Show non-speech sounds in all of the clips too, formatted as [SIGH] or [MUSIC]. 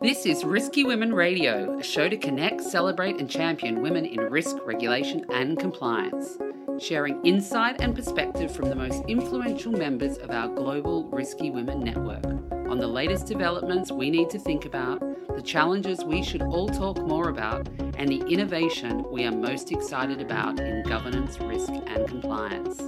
This is Risky Women Radio, a show to connect, celebrate, and champion women in risk, regulation, and compliance, sharing insight and perspective from the most influential members of our global Risky Women network on the latest developments we need to think about, the challenges we should all talk more about, and the innovation we are most excited about in governance, risk, and compliance.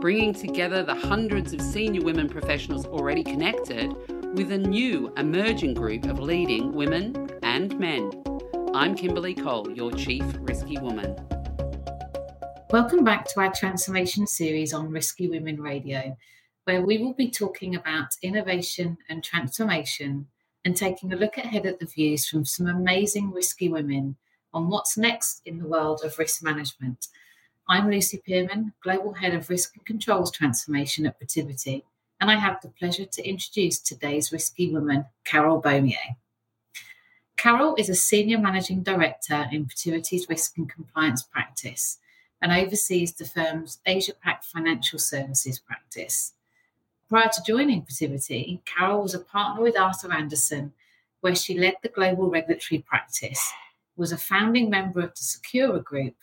Bringing together the hundreds of senior women professionals already connected with a new emerging group of leading women and men. I'm Kimberly Cole, your Chief Risky Woman. Welcome back to our transformation series on Risky Women Radio, where we will be talking about innovation and transformation and taking a look ahead at the views from some amazing risky women on what's next in the world of risk management. I'm Lucy Pearman, Global Head of Risk and Controls Transformation at Protiviti and I have the pleasure to introduce today's risky woman, Carol Beaumier. Carol is a Senior Managing Director in Protiviti's Risk and Compliance Practice and oversees the firm's Asia Pac Financial Services practice. Prior to joining Protiviti, Carol was a partner with Arthur Andersen, where she led the global regulatory practice, was a founding member of the Secura Group,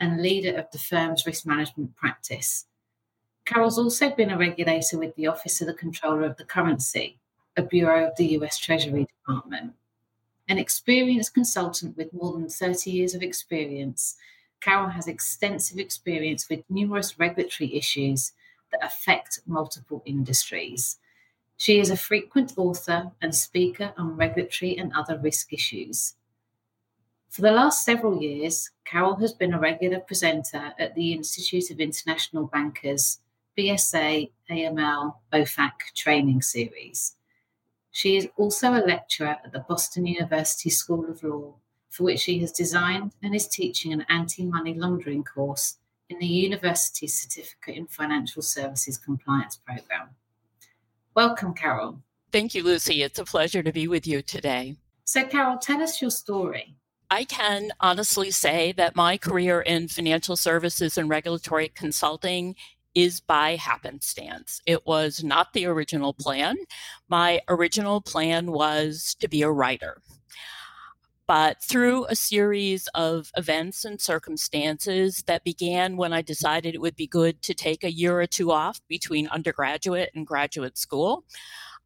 and leader of the firm's risk management practice. Carol's also been a regulator with the Office of the Comptroller of the Currency, a bureau of the US Treasury Department. An experienced consultant with more than 30 years of experience, Carol has extensive experience with numerous regulatory issues that affect multiple industries. She is a frequent author and speaker on regulatory and other risk issues. For the last several years, Carol has been a regular presenter at the Institute of International Bankers BSA AML OFAC training series. She is also a lecturer at the Boston University School of Law, for which she has designed and is teaching an anti money laundering course in the university's Certificate in Financial Services Compliance program. Welcome, Carol. Thank you, Lucy. It's a pleasure to be with you today. So, Carol, tell us your story. I can honestly say that my career in financial services and regulatory consulting is by happenstance. It was not the original plan. My original plan was to be a writer. But through a series of events and circumstances that began when I decided it would be good to take a year or two off between undergraduate and graduate school,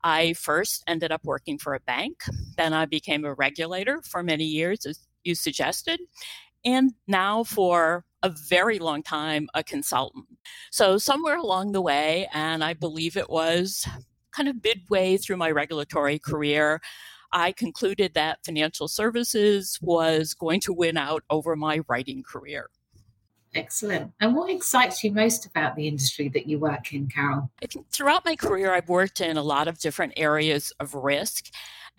I first ended up working for a bank. Then I became a regulator for many years, as you suggested and now for a very long time a consultant. So, somewhere along the way, and I believe it was kind of midway through my regulatory career, I concluded that financial services was going to win out over my writing career. Excellent. And what excites you most about the industry that you work in, Carol? throughout my career, I've worked in a lot of different areas of risk.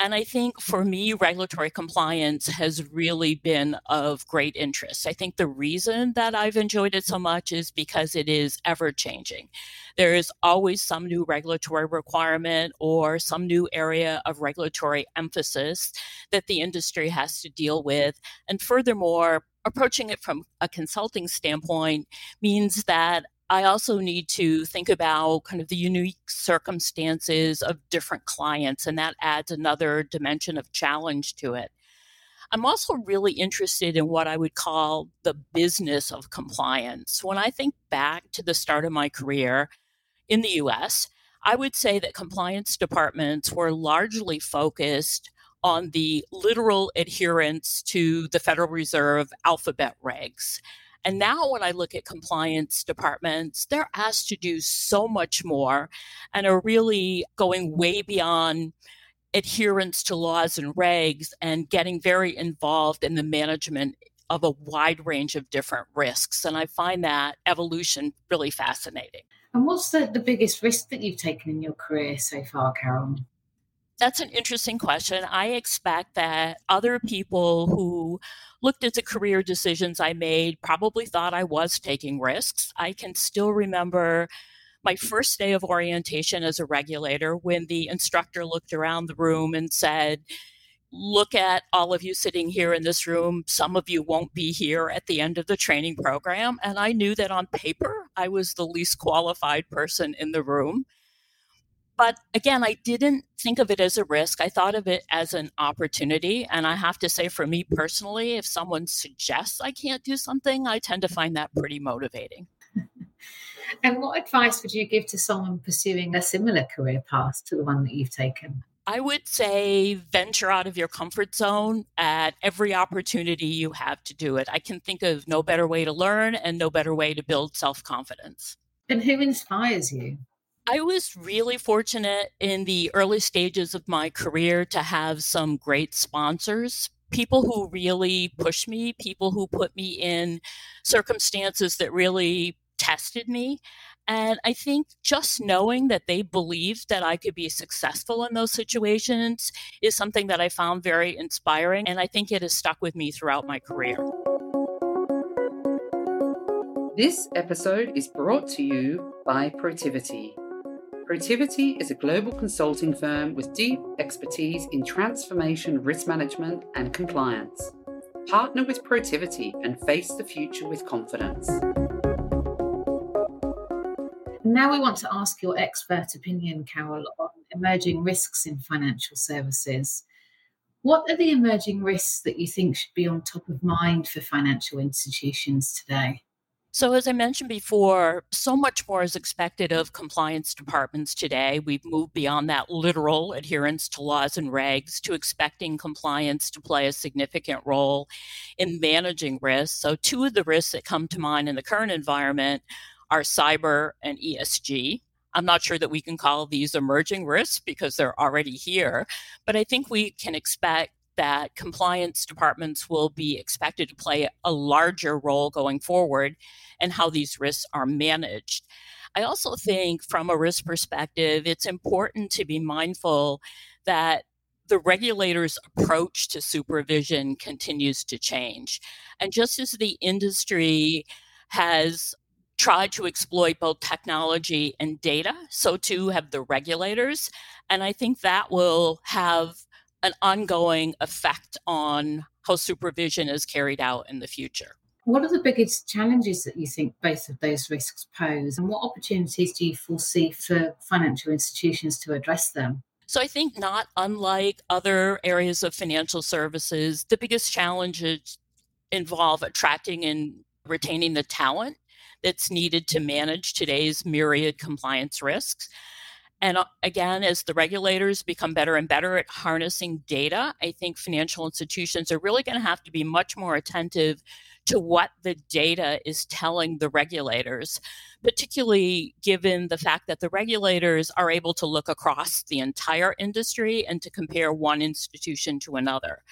And I think for me, regulatory compliance has really been of great interest. I think the reason that I've enjoyed it so much is because it is ever changing. There is always some new regulatory requirement or some new area of regulatory emphasis that the industry has to deal with. And furthermore, approaching it from a consulting standpoint means that I also need to think about kind of the unique circumstances of different clients, and that adds another dimension of challenge to it. I'm also really interested in what I would call the business of compliance. When I think back to the start of my career in the US, I would say that compliance departments were largely focused on the literal adherence to the Federal Reserve alphabet regs. And now, when I look at compliance departments, they're asked to do so much more and are really going way beyond adherence to laws and regs and getting very involved in the management of a wide range of different risks. And I find that evolution really fascinating. And what's the, the biggest risk that you've taken in your career so far, Carol? That's an interesting question. I expect that other people who looked at the career decisions I made probably thought I was taking risks. I can still remember my first day of orientation as a regulator when the instructor looked around the room and said, Look at all of you sitting here in this room. Some of you won't be here at the end of the training program. And I knew that on paper, I was the least qualified person in the room. But again, I didn't think of it as a risk. I thought of it as an opportunity. And I have to say, for me personally, if someone suggests I can't do something, I tend to find that pretty motivating. [LAUGHS] and what advice would you give to someone pursuing a similar career path to the one that you've taken? I would say venture out of your comfort zone at every opportunity you have to do it. I can think of no better way to learn and no better way to build self confidence. And who inspires you? I was really fortunate in the early stages of my career to have some great sponsors, people who really pushed me, people who put me in circumstances that really tested me. And I think just knowing that they believed that I could be successful in those situations is something that I found very inspiring. And I think it has stuck with me throughout my career. This episode is brought to you by Protiviti. Protiviti is a global consulting firm with deep expertise in transformation risk management and compliance. Partner with Protiviti and face the future with confidence. Now we want to ask your expert opinion, Carol, on emerging risks in financial services. What are the emerging risks that you think should be on top of mind for financial institutions today? So, as I mentioned before, so much more is expected of compliance departments today. We've moved beyond that literal adherence to laws and regs to expecting compliance to play a significant role in managing risks. So, two of the risks that come to mind in the current environment are cyber and ESG. I'm not sure that we can call these emerging risks because they're already here, but I think we can expect that compliance departments will be expected to play a larger role going forward and how these risks are managed. I also think, from a risk perspective, it's important to be mindful that the regulator's approach to supervision continues to change. And just as the industry has tried to exploit both technology and data, so too have the regulators. And I think that will have an ongoing effect on how supervision is carried out in the future. What are the biggest challenges that you think both of those risks pose, and what opportunities do you foresee for financial institutions to address them? So, I think not unlike other areas of financial services, the biggest challenges involve attracting and retaining the talent that's needed to manage today's myriad compliance risks. And uh, again, as the regulators become better and better at harnessing data, I think financial institutions are really going to have to be much more attentive to what the data is telling the regulators, particularly given the fact that the regulators are able to look across the entire industry and to compare one institution to another.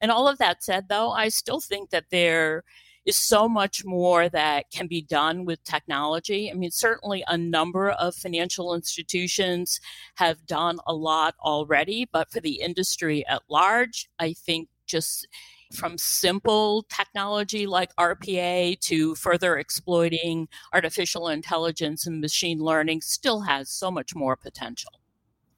And all of that said, though, I still think that there is so much more that can be done with technology. I mean, certainly a number of financial institutions have done a lot already, but for the industry at large, I think just from simple technology like RPA to further exploiting artificial intelligence and machine learning still has so much more potential.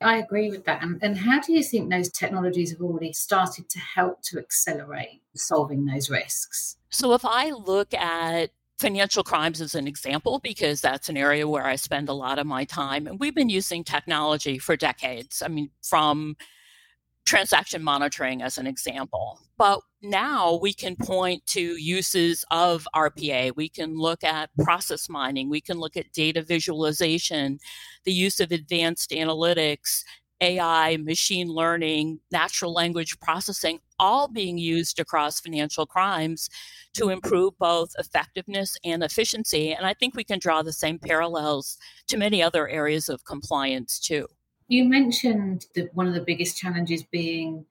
I agree with that. And, and how do you think those technologies have already started to help to accelerate solving those risks? So, if I look at financial crimes as an example, because that's an area where I spend a lot of my time, and we've been using technology for decades. I mean, from transaction monitoring as an example. But now we can point to uses of RPA. We can look at process mining. We can look at data visualization, the use of advanced analytics, AI, machine learning, natural language processing, all being used across financial crimes to improve both effectiveness and efficiency. And I think we can draw the same parallels to many other areas of compliance too. You mentioned that one of the biggest challenges being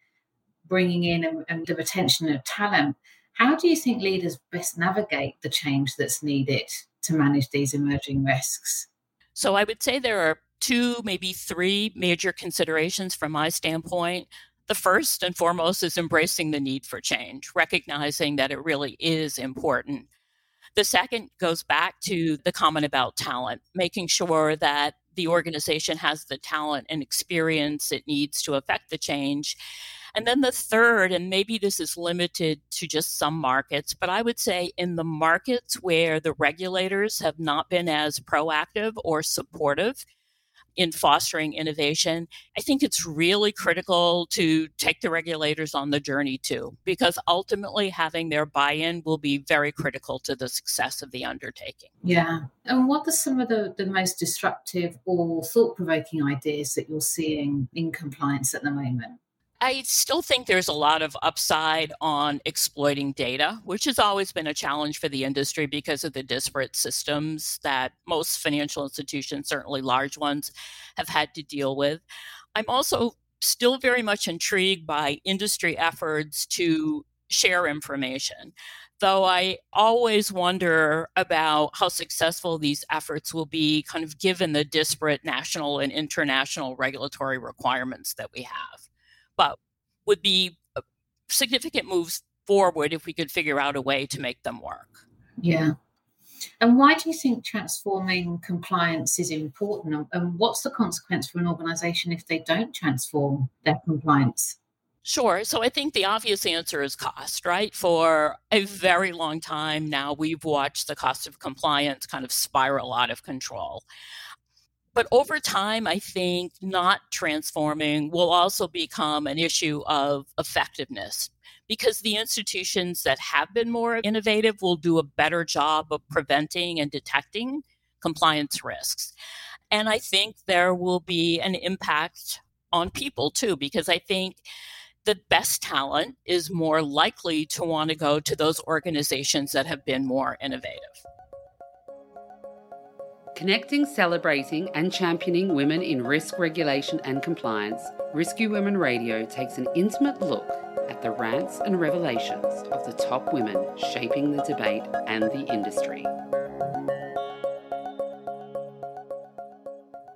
bringing in and, and the retention of talent. How do you think leaders best navigate the change that's needed to manage these emerging risks? So, I would say there are two, maybe three major considerations from my standpoint. The first and foremost is embracing the need for change, recognizing that it really is important. The second goes back to the comment about talent, making sure that the organization has the talent and experience it needs to affect the change. And then the third, and maybe this is limited to just some markets, but I would say in the markets where the regulators have not been as proactive or supportive, in fostering innovation, I think it's really critical to take the regulators on the journey too, because ultimately having their buy in will be very critical to the success of the undertaking. Yeah. And what are some of the, the most disruptive or thought provoking ideas that you're seeing in compliance at the moment? I still think there's a lot of upside on exploiting data, which has always been a challenge for the industry because of the disparate systems that most financial institutions, certainly large ones, have had to deal with. I'm also still very much intrigued by industry efforts to share information. Though I always wonder about how successful these efforts will be, kind of given the disparate national and international regulatory requirements that we have but would be uh, significant moves forward if we could figure out a way to make them work. Yeah. And why do you think transforming compliance is important? And what's the consequence for an organization if they don't transform their compliance? Sure. So I think the obvious answer is cost, right? For a very long time now, we've watched the cost of compliance kind of spiral out of control. But over time, I think not transforming will also become an issue of effectiveness because the institutions that have been more innovative will do a better job of preventing and detecting compliance risks. And I think there will be an impact on people too, because I think the best talent is more likely to want to go to those organizations that have been more innovative. Connecting, celebrating, and championing women in risk regulation and compliance, Risky Women Radio takes an intimate look at the rants and revelations of the top women shaping the debate and the industry.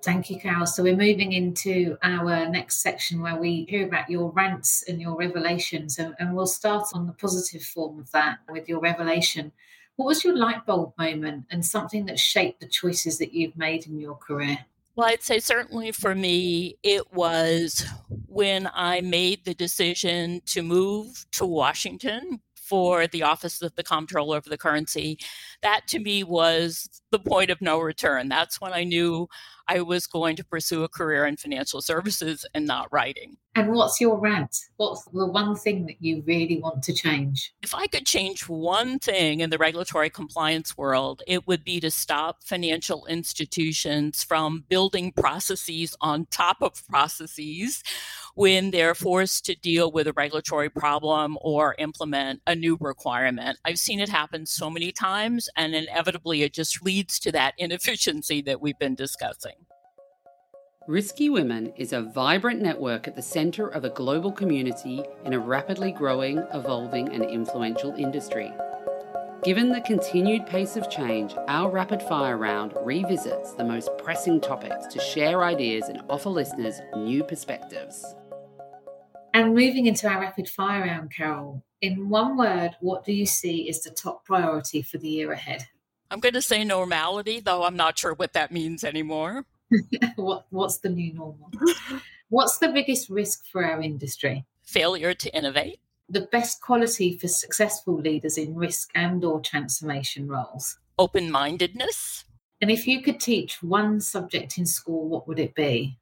Thank you, Carol. So we're moving into our next section where we hear about your rants and your revelations, and, and we'll start on the positive form of that with your revelation what was your light bulb moment and something that shaped the choices that you've made in your career? Well, I'd say certainly for me, it was when I made the decision to move to Washington for the Office of the Comptroller of the Currency. That to me was the point of no return. That's when I knew I was going to pursue a career in financial services and not writing. And what's your rant? What's the one thing that you really want to change? If I could change one thing in the regulatory compliance world, it would be to stop financial institutions from building processes on top of processes when they're forced to deal with a regulatory problem or implement a new requirement. I've seen it happen so many times, and inevitably it just leads to that inefficiency that we've been discussing. Risky Women is a vibrant network at the centre of a global community in a rapidly growing, evolving, and influential industry. Given the continued pace of change, our rapid fire round revisits the most pressing topics to share ideas and offer listeners new perspectives. And moving into our rapid fire round, Carol, in one word, what do you see is the top priority for the year ahead? I'm going to say normality, though I'm not sure what that means anymore. [LAUGHS] what, what's the new normal? what's the biggest risk for our industry? Failure to innovate. The best quality for successful leaders in risk and or transformation roles. Open-mindedness. And if you could teach one subject in school, what would it be?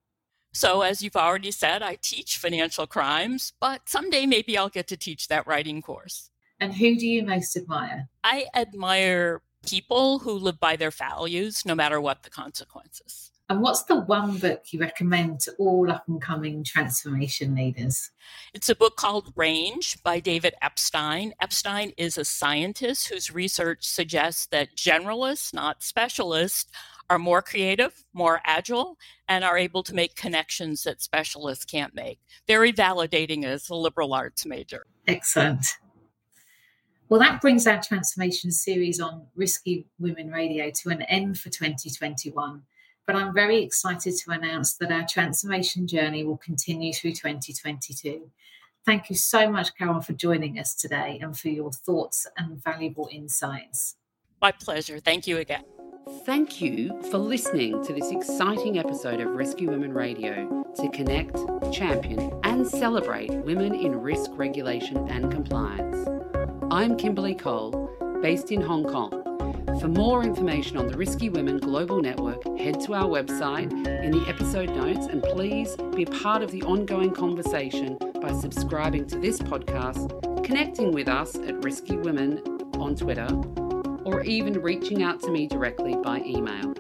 So, as you've already said, I teach financial crimes, but someday maybe I'll get to teach that writing course. And who do you most admire? I admire people who live by their values, no matter what the consequences. And what's the one book you recommend to all up and coming transformation leaders? It's a book called Range by David Epstein. Epstein is a scientist whose research suggests that generalists, not specialists, are more creative, more agile, and are able to make connections that specialists can't make. Very validating as a liberal arts major. Excellent. Well, that brings our transformation series on Risky Women Radio to an end for 2021 but I'm very excited to announce that our transformation journey will continue through 2022. Thank you so much, Carol, for joining us today and for your thoughts and valuable insights. My pleasure. Thank you again. Thank you for listening to this exciting episode of Risky Women Radio to connect, champion, and celebrate women in risk regulation and compliance. I'm Kimberly Cole, based in Hong Kong For more information on the Risky Women Global Network, head to our website in the episode notes and please be part of the ongoing conversation by subscribing to this podcast, connecting with us at Risky Women on Twitter, or even reaching out to me directly by email.